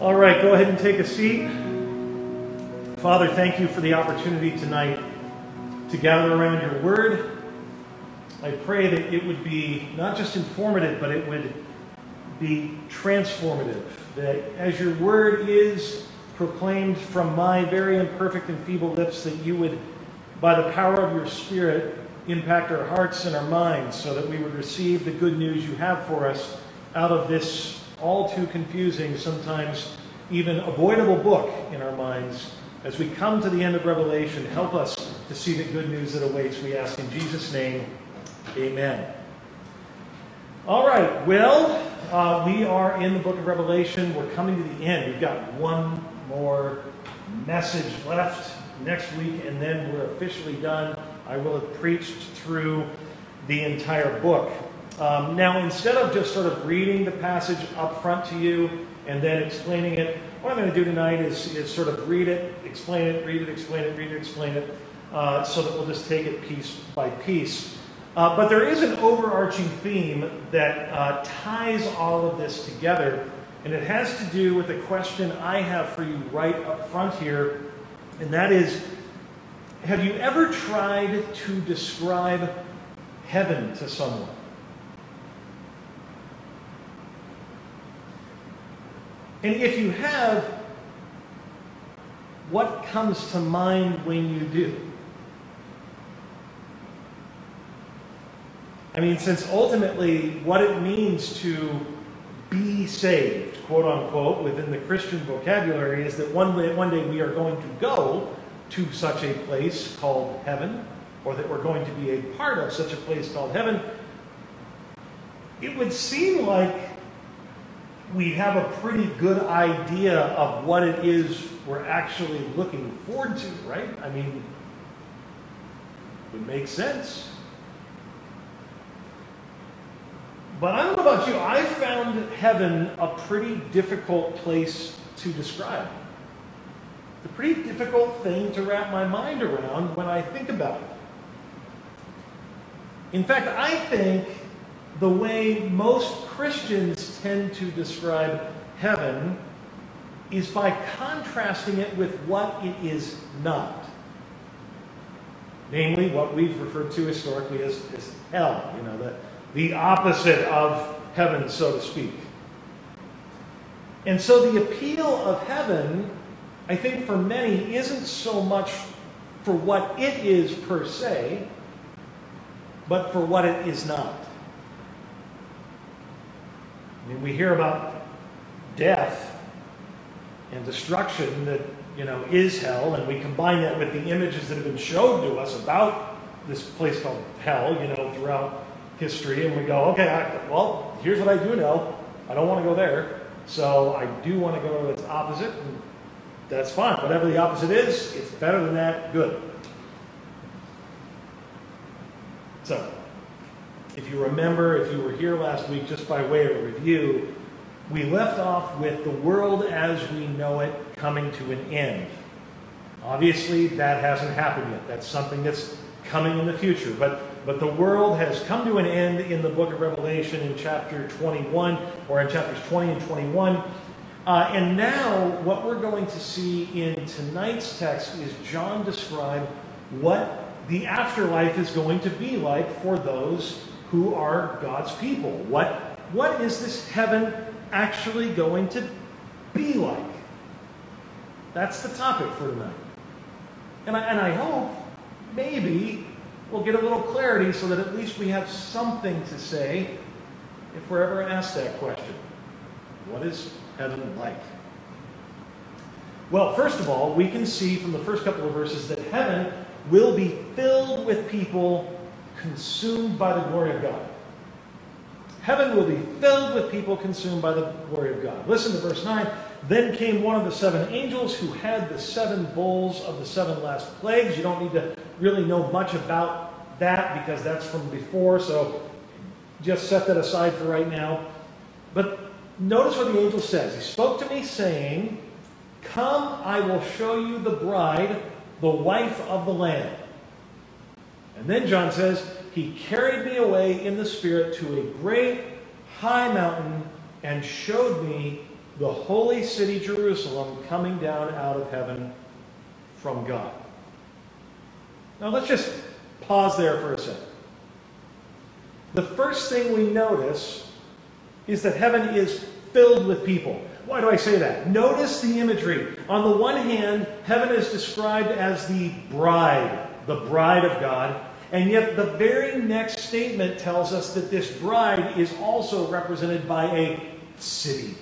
All right, go ahead and take a seat. Father, thank you for the opportunity tonight to gather around your word. I pray that it would be not just informative, but it would be transformative. That as your word is proclaimed from my very imperfect and feeble lips, that you would, by the power of your Spirit, impact our hearts and our minds so that we would receive the good news you have for us out of this all too confusing, sometimes even avoidable book in our minds. As we come to the end of Revelation, help us to see the good news that awaits. We ask in Jesus' name, amen. All right, well, uh, we are in the book of Revelation. We're coming to the end. We've got one more message left next week, and then we're officially done. I will have preached through the entire book. Um, now, instead of just sort of reading the passage up front to you and then explaining it, what I'm going to do tonight is, is sort of read it, explain it, read it, explain it, read it, explain it, uh, so that we'll just take it piece by piece. Uh, but there is an overarching theme that uh, ties all of this together, and it has to do with a question I have for you right up front here, and that is Have you ever tried to describe heaven to someone? And if you have, what comes to mind when you do? I mean, since ultimately what it means to be saved, quote unquote, within the Christian vocabulary is that one day, one day we are going to go to such a place called heaven, or that we're going to be a part of such a place called heaven, it would seem like we have a pretty good idea of what it is we're actually looking forward to, right? I mean, it would make sense. But I don't know about you, I found heaven a pretty difficult place to describe. It's a pretty difficult thing to wrap my mind around when I think about it. In fact, I think the way most Christians tend to describe heaven is by contrasting it with what it is not. Namely, what we've referred to historically as, as hell, you know, the, the opposite of heaven, so to speak. And so the appeal of heaven, I think for many, isn't so much for what it is per se, but for what it is not. Mean, we hear about death and destruction that, you know, is hell, and we combine that with the images that have been shown to us about this place called hell, you know, throughout history, and we go, okay, I, well, here's what I do know. I don't want to go there, so I do want to go to its opposite, and that's fine. Whatever the opposite is, it's better than that, good. So, if you remember, if you were here last week, just by way of review, we left off with the world as we know it coming to an end. Obviously, that hasn't happened yet. That's something that's coming in the future. But, but the world has come to an end in the book of Revelation in chapter 21, or in chapters 20 and 21. Uh, and now, what we're going to see in tonight's text is John describe what the afterlife is going to be like for those who are God's people. What, what is this heaven actually going to be like? That's the topic for tonight. And I, and I hope maybe we'll get a little clarity so that at least we have something to say if we're ever asked that question. What is heaven like? Well, first of all, we can see from the first couple of verses that heaven will be filled with people consumed by the glory of God. Heaven will be filled with people consumed by the glory of God. Listen to verse 9. Then came one of the seven angels who had the seven bowls of the seven last plagues. You don't need to really know much about that because that's from before, so just set that aside for right now. But notice what the angel says. He spoke to me, saying, Come, I will show you the bride, the wife of the Lamb. And then John says, He carried me away in the Spirit to a great high mountain and showed me the holy city Jerusalem coming down out of heaven from God. Now let's just pause there for a second. The first thing we notice is that heaven is filled with people. Why do I say that? Notice the imagery. On the one hand, heaven is described as the bride, the bride of God. And yet, the very next statement tells us that this bride is also represented by a city.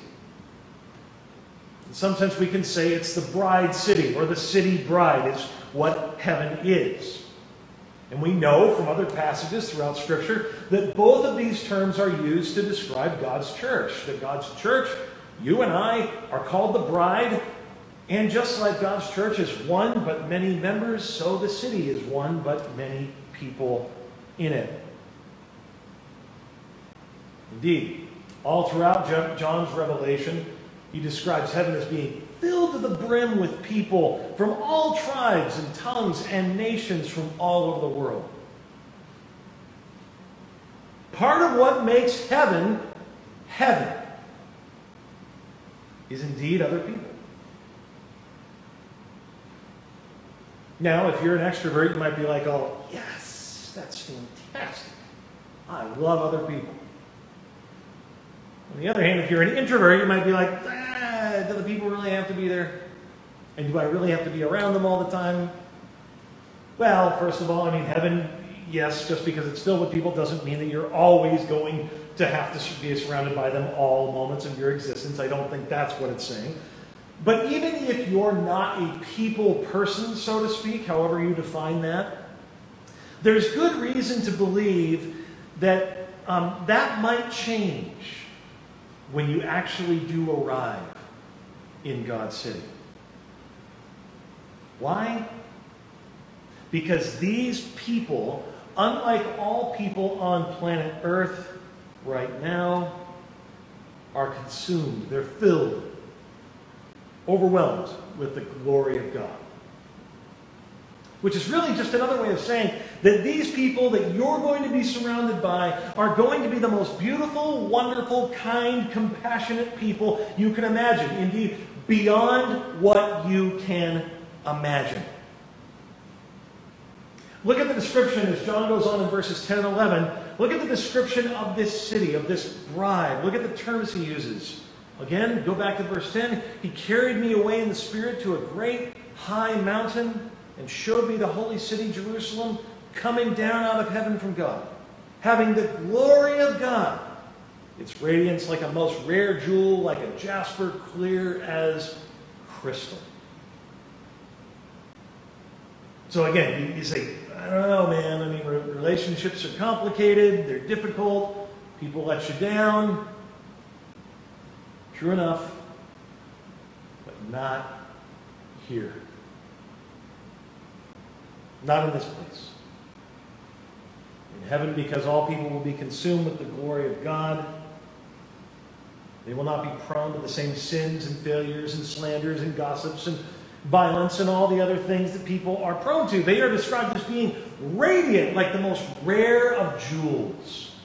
In some sense, we can say it's the bride city or the city bride. It's what heaven is. And we know from other passages throughout Scripture that both of these terms are used to describe God's church. That God's church, you and I, are called the bride. And just like God's church is one but many members, so the city is one but many people in it. Indeed, all throughout John's revelation, he describes heaven as being filled to the brim with people from all tribes and tongues and nations from all over the world. Part of what makes heaven heaven is indeed other people. Now, if you're an extrovert, you might be like, oh, yes, that's fantastic. I love other people. On the other hand, if you're an introvert, you might be like, ah, do the people really have to be there? And do I really have to be around them all the time? Well, first of all, I mean, heaven, yes, just because it's filled with people doesn't mean that you're always going to have to be surrounded by them all moments of your existence. I don't think that's what it's saying. But even if you're not a people person, so to speak, however you define that, there's good reason to believe that um, that might change when you actually do arrive in God's city. Why? Because these people, unlike all people on planet Earth right now, are consumed, they're filled, overwhelmed with the glory of God. Which is really just another way of saying that these people that you're going to be surrounded by are going to be the most beautiful, wonderful, kind, compassionate people you can imagine. Indeed, beyond what you can imagine. Look at the description as John goes on in verses 10 and 11. Look at the description of this city, of this bride. Look at the terms he uses. Again, go back to verse 10. He carried me away in the Spirit to a great high mountain and showed me the holy city, Jerusalem, coming down out of heaven from God, having the glory of God. Its radiance like a most rare jewel, like a jasper, clear as crystal. So again, you, you say, I don't know, man. I mean, relationships are complicated, they're difficult, people let you down. True enough, but not here. Not in this place. Heaven, because all people will be consumed with the glory of God. They will not be prone to the same sins and failures and slanders and gossips and violence and all the other things that people are prone to. They are described as being radiant, like the most rare of jewels.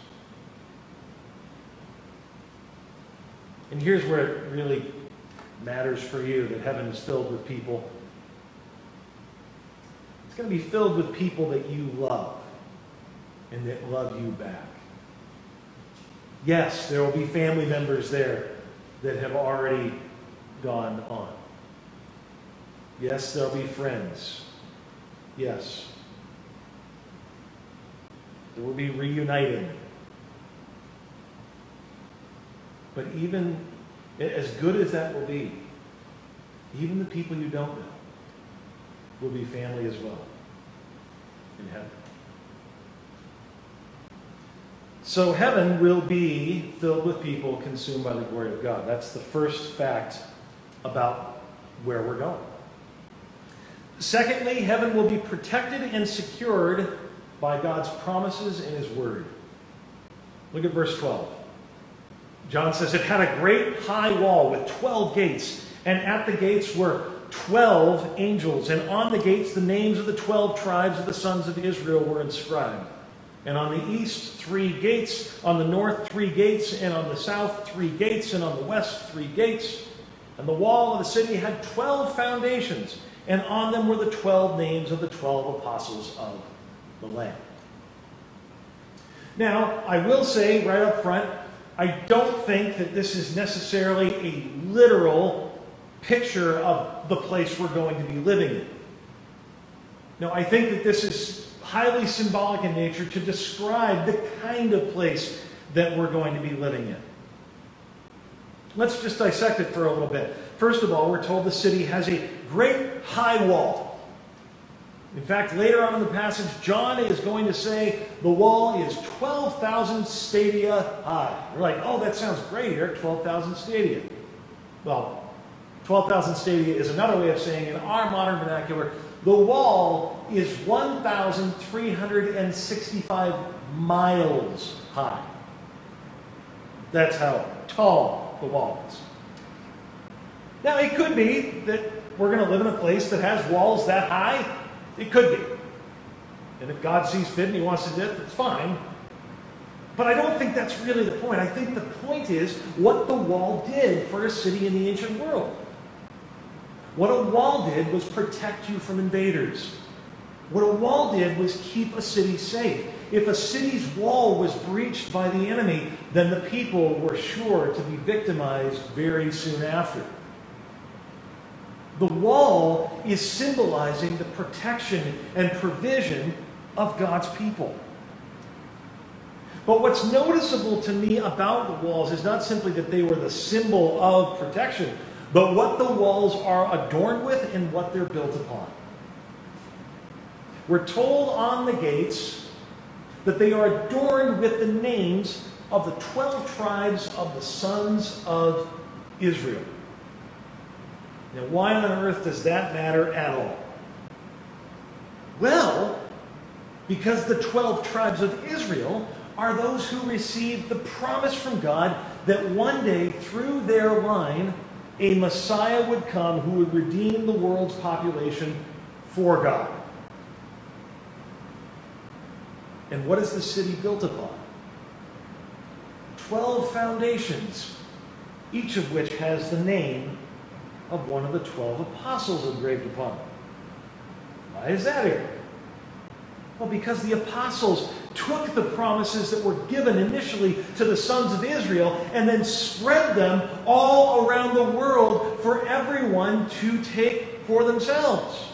And here's where it really matters for you that heaven is filled with people it's going to be filled with people that you love and that love you back. Yes, there will be family members there that have already gone on. Yes, there'll be friends. Yes. There will be reuniting. But even as good as that will be, even the people you don't know, will be family as well in heaven. So heaven will be filled with people consumed by the glory of God. That's the first fact about where we're going. Secondly, heaven will be protected and secured by God's promises and His Word. Look at verse 12. John says, It had a great high wall with 12 gates, and at the gates were 12 angels, and on the gates the names of the 12 tribes of the sons of Israel were inscribed. And on the east, three gates, on the north, three gates, and on the south, three gates, and on the west, three gates. And the wall of the city had 12 foundations, and on them were the 12 names of the 12 apostles of the Lamb. Now, I will say right up front, I don't think that this is necessarily a literal picture of the place we're going to be living in. No, I think that this is highly symbolic in nature to describe the kind of place that we're going to be living in. Let's just dissect it for a little bit. First of all, we're told the city has a great high wall. In fact, later on in the passage, John is going to say the wall is 12,000 stadia high. We're like, oh, that sounds great, Erick, 12,000 stadia. Well, 12,000 stadia is another way of saying, in our modern vernacular, the wall is 1,365 miles high. That's how tall the wall is. Now, it could be that we're going to live in a place that has walls that high. It could be. And if God sees fit and He wants to do it, that's fine. But I don't think that's really the point. I think the point is what the wall did for a city in the ancient world. What a wall did was protect you from invaders. What a wall did was keep a city safe. If a city's wall was breached by the enemy, then the people were sure to be victimized very soon after. The wall is symbolizing the protection and provision of God's people. But what's noticeable to me about the walls is not simply that they were the symbol of protection, but what the walls are adorned with and what they're built upon. We're told on the gates that they are adorned with the names of the 12 tribes of the sons of Israel. Now, why on earth does that matter at all? Well, because the 12 tribes of Israel are those who received the promise from God that one day, through their line, a Messiah would come who would redeem the world's population for God. And what is the city built upon? Twelve foundations, each of which has the name of one of the twelve apostles engraved upon it. Why is that here? Well, because the apostles took the promises that were given initially to the sons of Israel and then spread them all around the world for everyone to take for themselves,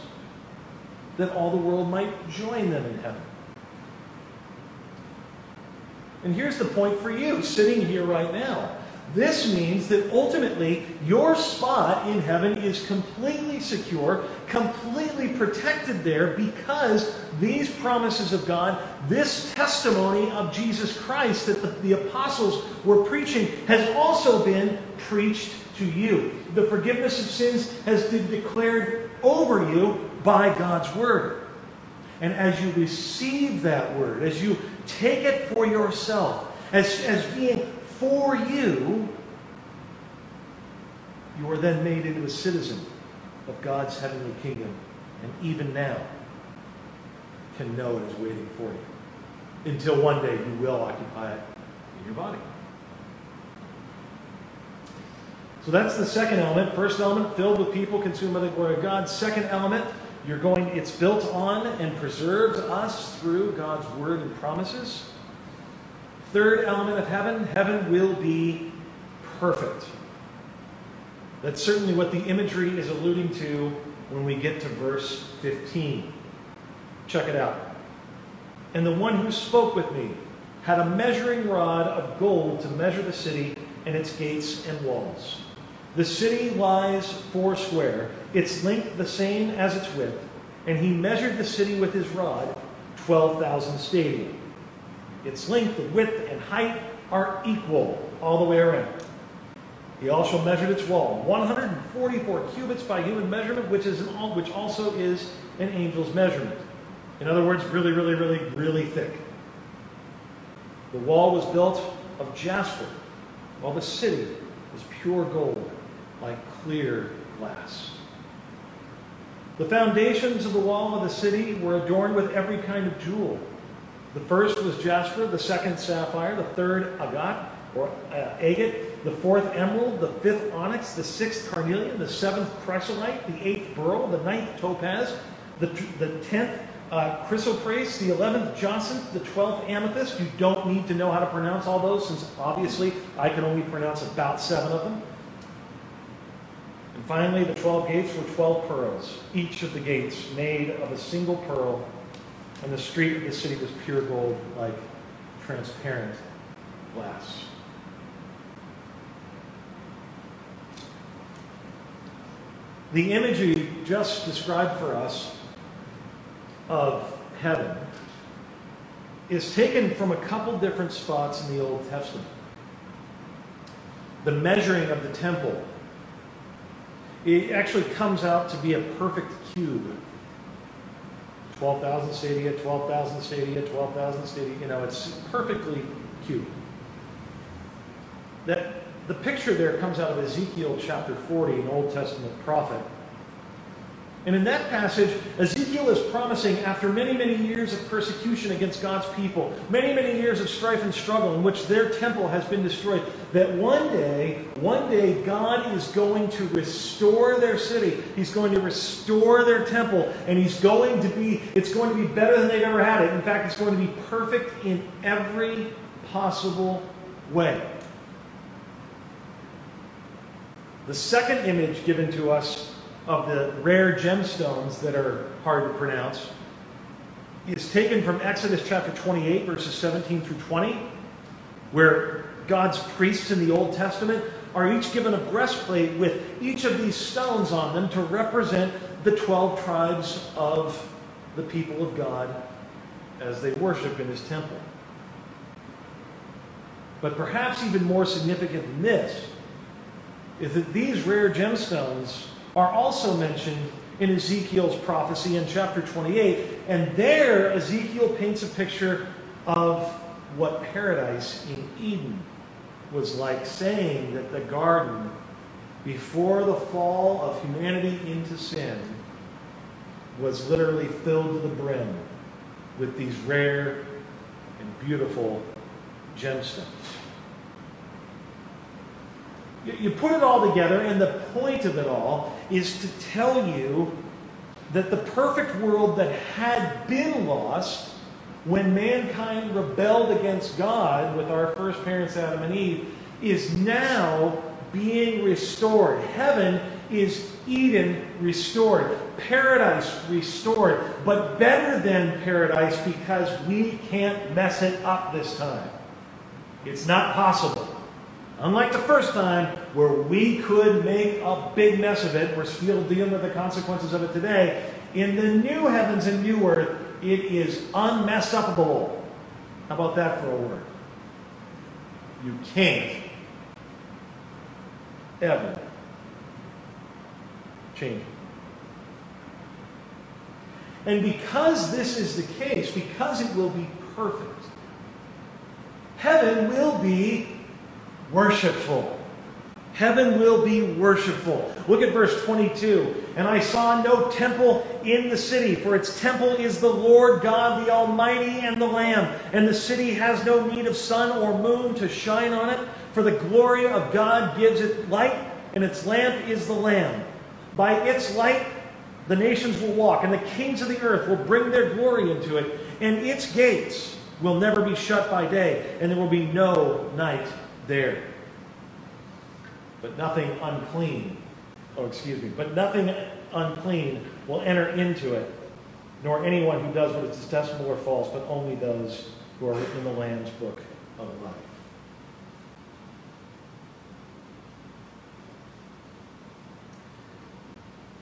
that all the world might join them in heaven. And here's the point for you sitting here right now. This means that ultimately your spot in heaven is completely secure, completely protected there because these promises of God, this testimony of Jesus Christ that the, the, apostles were preaching, has also been preached to you. The forgiveness of sins has been declared over you by God's word. And as you receive that word, as you take it for yourself, as, as being for you, you are then made into a citizen of God's heavenly kingdom. And even now, can know it is waiting for you. Until one day you will occupy it in your body. So that's the second element. First element, filled with people consumed by the glory of God. Second element, you're going, it's built on and preserves us through God's word and promises. Third element of heaven, heaven will be perfect. That's certainly what the imagery is alluding to when we get to verse 15. Check it out. And the one who spoke with me had a measuring rod of gold to measure the city and its gates and walls. The city lies four square, its length the same as its width, and he measured the city with his rod, 12,000 stadia. Its length, width, and height are equal all the way around. He also measured its wall, 144 cubits by human measurement, which is an, which also is an angel's measurement. In other words, really, really, really, really thick. The wall was built of jasper, while the city was pure gold, like clear glass. The foundations of the wall of the city were adorned with every kind of jewel. The first was jasper, the second sapphire, the third agate or uh, agate, the fourth emerald, the fifth onyx, the sixth carnelian, the seventh chrysolite, the eighth beryl, the ninth topaz, the, the tenth uh, chrysoprase, the eleventh jacinth, the twelfth amethyst. You don't need to know how to pronounce all those, since obviously I can only pronounce about seven of them. And finally, the twelve gates were twelve pearls, each of the gates made of a single pearl, and the street of the city was pure gold, like transparent glass. The imagery just described for us of heaven is taken from a couple different spots in the Old Testament. The measuring of the temple it actually comes out to be a perfect cube. 12,000 stadia, 12,000 stadia, 12,000 stadia. You know, it's perfectly cube. That the picture there comes out of Ezekiel chapter 40, an Old Testament prophet. And in that passage, Ezekiel is promising, after many, many years of persecution against God's people, many, many years of strife and struggle in which their temple has been destroyed, that one day, one day, God is going to restore their city. He's going to restore their temple, and He's going to be, it's going to be better than they've ever had it. In fact, it's going to be perfect in every possible way. The second image given to us of the rare gemstones that are hard to pronounce is taken from Exodus chapter 28, verses 17 through 20, where God's priests in the Old Testament are each given a breastplate with each of these stones on them to represent the 12 tribes of the people of God as they worship in his temple. But perhaps even more significant than this is that these rare gemstones are also mentioned in Ezekiel's prophecy in chapter 28. And there, Ezekiel paints a picture of what paradise in Eden was like, saying that the garden, before the fall of humanity into sin, was literally filled to the brim with these rare and beautiful gemstones. You put it all together, and the point of it all is to tell you that the perfect world that had been lost when mankind rebelled against God with our first parents, Adam and Eve, is now being restored. Heaven is Eden restored, paradise restored, but better than paradise because we can't mess it up this time. It's not possible. Unlike the first time, where we could make a big mess of it, we're still dealing with the consequences of it today. In the new heavens and new earth, it is unmessed upable. How about that for a word? You can't ever change it. And because this is the case, because it will be perfect, heaven will be worshipful. Heaven will be worshipful. Look at verse 22. And I saw no temple in the city, for its temple is the Lord God, the Almighty, and the Lamb. And the city has no need of sun or moon to shine on it, for the glory of God gives it light, and its lamp is the Lamb. By its light, the nations will walk, and the kings of the earth will bring their glory into it, and its gates will never be shut by day, and there will be no night there. But nothing unclean, oh, excuse me, but nothing unclean will enter into it, nor anyone who does what is detestable or false, but only those who are written in the Lamb's book of life.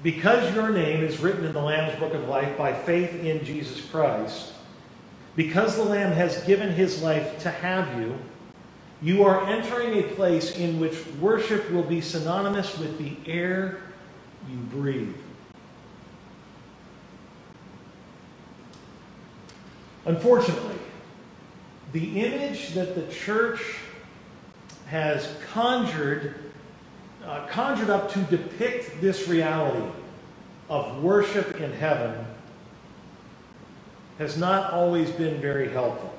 Because your name is written in the Lamb's book of life by faith in Jesus Christ, because the Lamb has given his life to have you, you are entering a place in which worship will be synonymous with the air you breathe. Unfortunately, the image that the church has conjured, uh, conjured up to depict this reality of worship in heaven has not always been very helpful.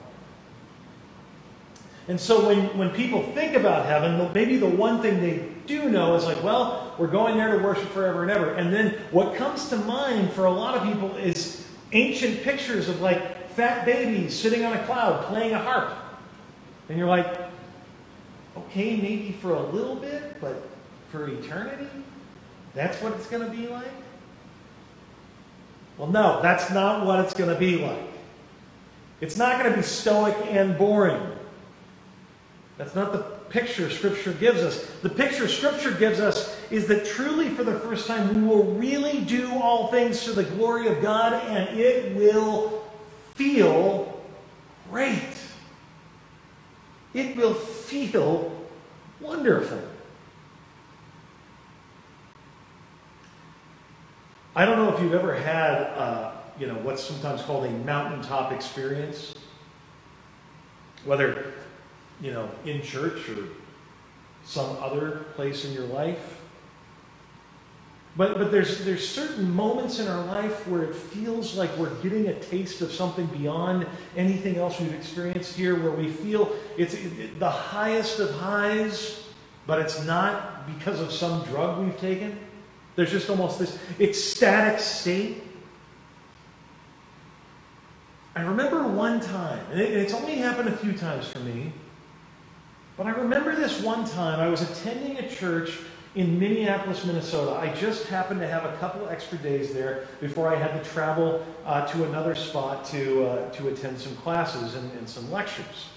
And so when, when people think about heaven, maybe the one thing they do know is like, well, we're going there to worship forever and ever. And then what comes to mind for a lot of people is ancient pictures of like fat babies sitting on a cloud playing a harp. And you're like, okay, maybe for a little bit, but for eternity? That's what it's going to be like? Well, no, that's not what it's going to be like. It's not going to be stoic and boring. That's not the picture Scripture gives us. The picture Scripture gives us is that truly, for the first time, we will really do all things to the glory of God, and it will feel great. It will feel wonderful. I don't know if you've ever had, uh, you know, what's sometimes called a mountaintop experience, whether you know, in church or some other place in your life. But, but there's, there's certain moments in our life where it feels like we're getting a taste of something beyond anything else we've experienced here, where we feel it's it, the highest of highs, but it's not because of some drug we've taken. There's just almost this ecstatic state. I remember one time, and it's only happened a few times for me, but I remember this one time I was attending a church in Minneapolis, Minnesota. I just happened to have a couple extra days there before I had to travel uh, to another spot to, uh, to attend some classes and, and some lectures.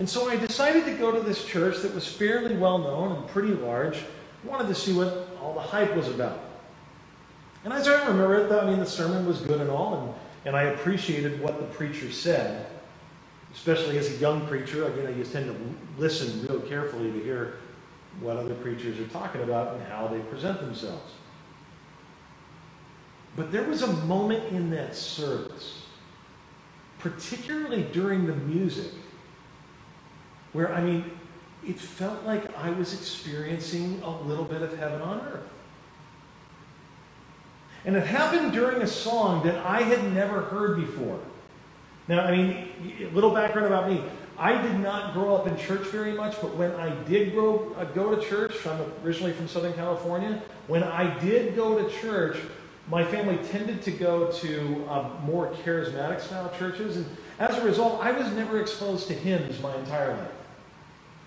And so I decided to go to this church that was fairly well known and pretty large. I wanted to see what all the hype was about. And as I remember it, I mean, the sermon was good and all, and, and I appreciated what the preacher said especially as a young preacher, again, I just tend to listen real carefully to hear what other preachers are talking about and how they present themselves. But there was a moment in that service, particularly during the music, where, I mean, it felt like I was experiencing a little bit of heaven on earth. And it happened during a song that I had never heard before. Now, I mean, a little background about me. I did not grow up in church very much, but when I did grow, uh, go to church, I'm originally from Southern California, when I did go to church, my family tended to go to um, more charismatic style churches. And as a result, I was never exposed to hymns my entire life.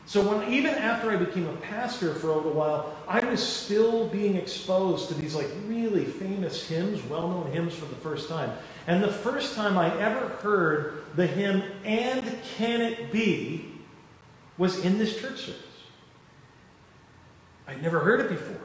So when even after I became a pastor for a little while, I was still being exposed to these like really famous hymns, well-known hymns for the first time. And the first time I ever heard the hymn "And Can It Be" was in this church service. I'd never heard it before.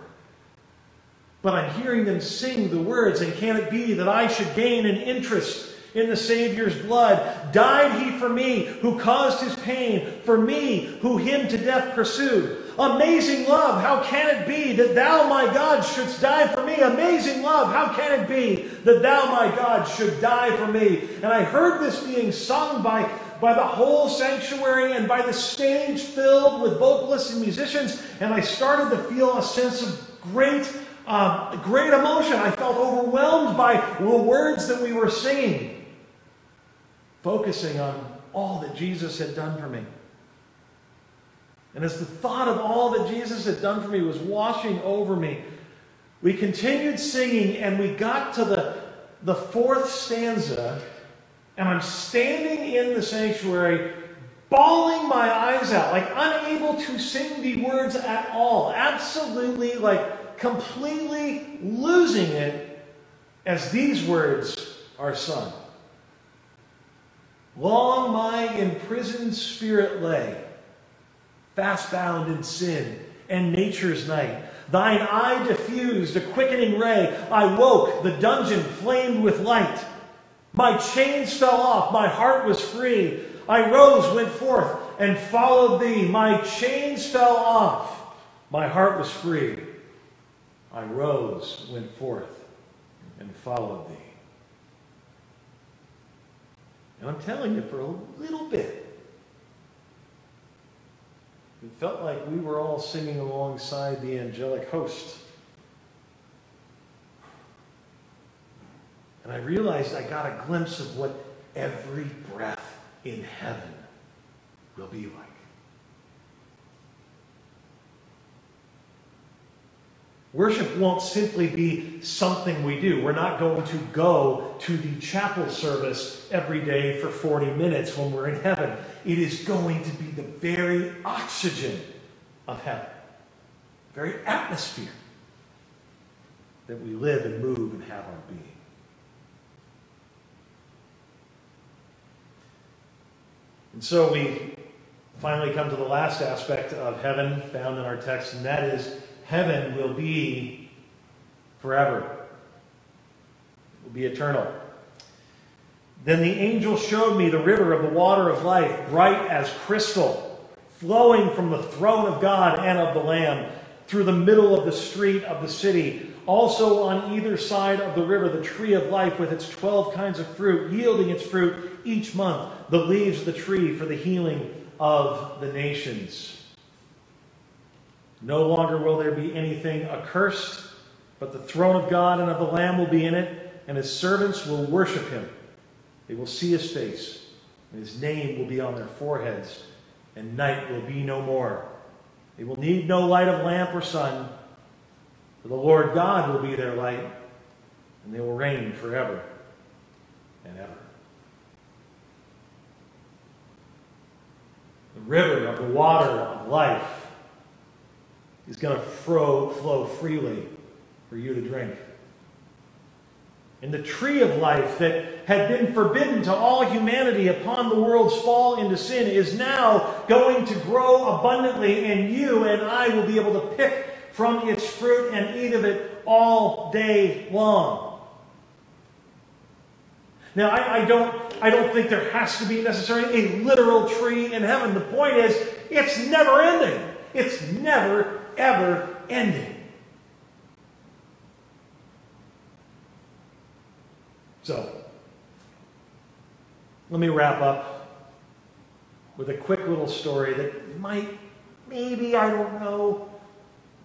But I'm hearing them sing the words, and can it be that I should gain an interest in the Savior's blood. Died he for me, who caused his pain, for me, who him to death pursued. Amazing love, how can it be that thou, my God, shouldst die for me? Amazing love, how can it be that thou, my God, should die for me? And I heard this being sung by, by the whole sanctuary and by the stage filled with vocalists and musicians, and I started to feel a sense of great, uh, great emotion. I felt overwhelmed by the words that we were singing focusing on all that Jesus had done for me. And as the thought of all that Jesus had done for me was washing over me, we continued singing and we got to the, the fourth stanza, and I'm standing in the sanctuary, bawling my eyes out, like unable to sing the words at all, absolutely, like completely losing it as these words are sung. Long my imprisoned spirit lay, fast bound in sin and nature's night. Thine eye diffused a quickening ray. I woke, the dungeon flamed with light. My chains fell off, my heart was free. I rose, went forth, and followed thee. My chains fell off, my heart was free. I rose, went forth, and followed thee. And I'm telling you, for a little bit, it felt like we were all singing alongside the angelic host. And I realized I got a glimpse of what every breath in heaven will be like. Worship won't simply be something we do. We're not going to go to the chapel service every day for 40 minutes when we're in heaven. It is going to be the very oxygen of heaven, the very atmosphere that we live and move and have our being. And so we finally come to the last aspect of heaven found in our text, and that is heaven will be forever. It will be eternal. Then the angel showed me the river of the water of life, bright as crystal, flowing from the throne of God and of the Lamb through the middle of the street of the city. Also on either side of the river, the tree of life with its 12 kinds of fruit, yielding its fruit each month, the leaves of the tree for the healing of the nations. No longer will there be anything accursed, but the throne of God and of the Lamb will be in it, and his servants will worship him. They will see his face, and his name will be on their foreheads, and night will be no more. They will need no light of lamp or sun, for the Lord God will be their light, and they will reign forever and ever. The river of the water of life is going to flow, freely for you to drink. And the tree of life that had been forbidden to all humanity upon the world's fall into sin is now going to grow abundantly, and you and I will be able to pick from its fruit and eat of it all day long. Now, I, I, don't, I don't think there has to be necessarily a literal tree in heaven. The point is, it's never ending. It's never ever ending. So, let me wrap up with a quick little story that might, maybe, I don't know,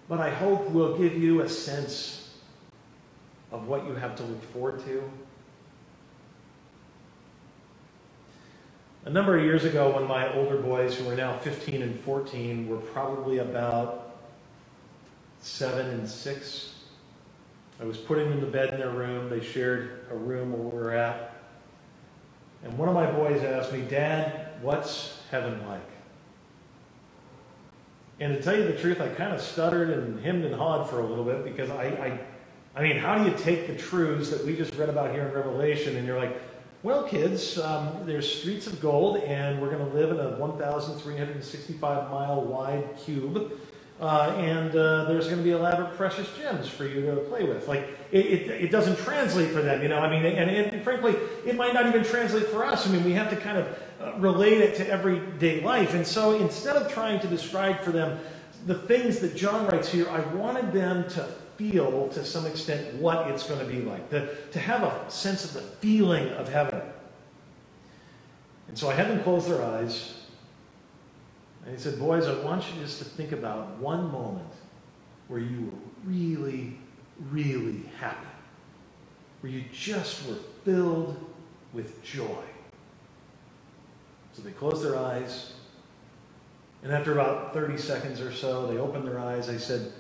but I hope will give you a sense of what you have to look forward to. A number of years ago, when my older boys, who are now 15 and 14, were probably about seven and six. I was putting them to bed in their room. They shared a room where we were at. And one of my boys asked me, Dad, what's heaven like? And to tell you the truth, I kind of stuttered and hemmed and hawed for a little bit because I, I, I mean, how do you take the truths that we just read about here in Revelation and you're like, well, kids, um, there's streets of gold, and we're going to live in a 1,365 mile wide cube uh, and uh, there's going to be elaborate precious gems for you to play with. Like, it, it, it, doesn't translate for them, you know. I mean, and, and, frankly, it might not even translate for us. I mean, we have to kind of uh, relate it to everyday life. And so instead of trying to describe for them the things that John writes here, I wanted them to feel to some extent what it's going to be like, to, to have a sense of the feeling of heaven. And so I had them close their eyes and he said, Boys, I want you just to think about one moment where you were really, really happy, where you just were filled with joy. So they closed their eyes, and after about 30 seconds or so, they opened their eyes. I said,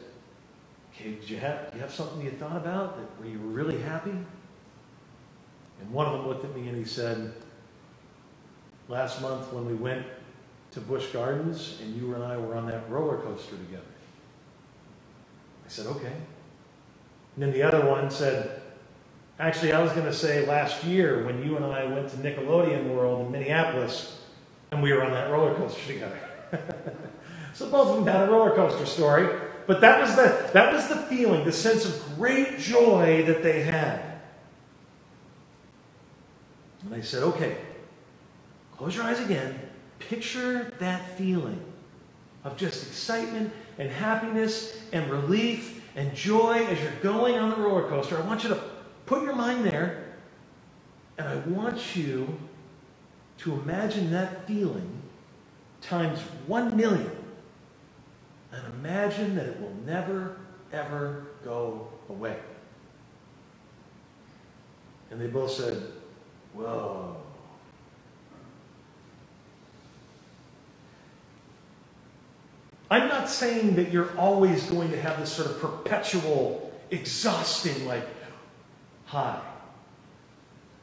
Okay, did you have, do you have something you thought about that where you were really happy? And one of them looked at me and he said, Last month when we went to Busch Gardens, and you and I were on that roller coaster together. I said, okay. And then the other one said, actually, I was going to say last year when you and I went to Nickelodeon World in Minneapolis, and we were on that roller coaster together. so both of them had a roller coaster story, but that was the that was the feeling, the sense of great joy that they had. And I said, okay, close your eyes again. Picture that feeling of just excitement and happiness and relief and joy as you're going on the roller coaster. I want you to put your mind there, and I want you to imagine that feeling times one million. And imagine that it will never, ever go away. And they both said, Whoa. I'm not saying that you're always going to have this sort of perpetual, exhausting, like, high.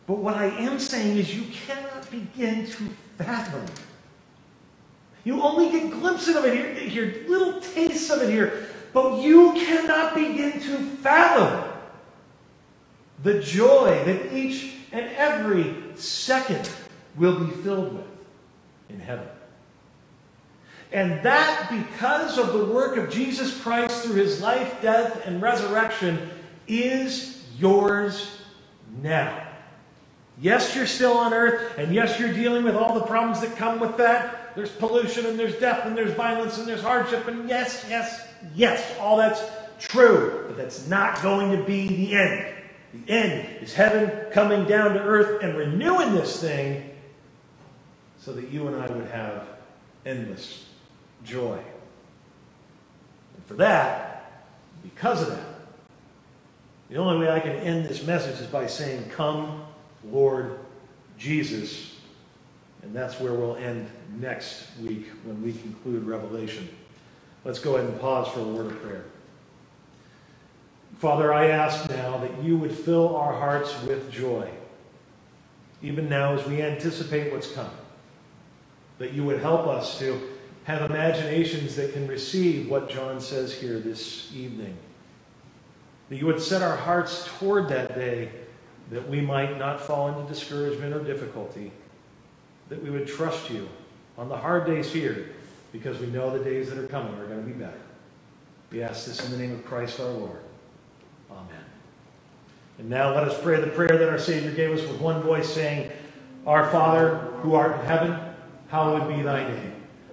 But what I am saying is you cannot begin to fathom. You only get glimpses of it here, here, little tastes of it here, but you cannot begin to fathom the joy that each and every second will be filled with in heaven. And that, because of the work of Jesus Christ through his life, death, and resurrection, is yours now. Yes, you're still on earth, and yes, you're dealing with all the problems that come with that. There's pollution, and there's death, and there's violence, and there's hardship, and yes, yes, yes, all that's true. But that's not going to be the end. The end is heaven coming down to earth and renewing this thing so that you and I would have endless joy. And for that, because of that, the only way I can end this message is by saying, Come, Lord Jesus. And that's where we'll end next week when we conclude Revelation. Let's go ahead and pause for a word of prayer. Father, I ask now that you would fill our hearts with joy, even now as we anticipate what's coming. That you would help us to have imaginations that can receive what John says here this evening. That you would set our hearts toward that day that we might not fall into discouragement or difficulty. That we would trust you on the hard days here because we know the days that are coming are going to be better. We ask this in the name of Christ our Lord. Amen. And now let us pray the prayer that our Savior gave us with one voice, saying, Our Father, who art in heaven, hallowed be thy name.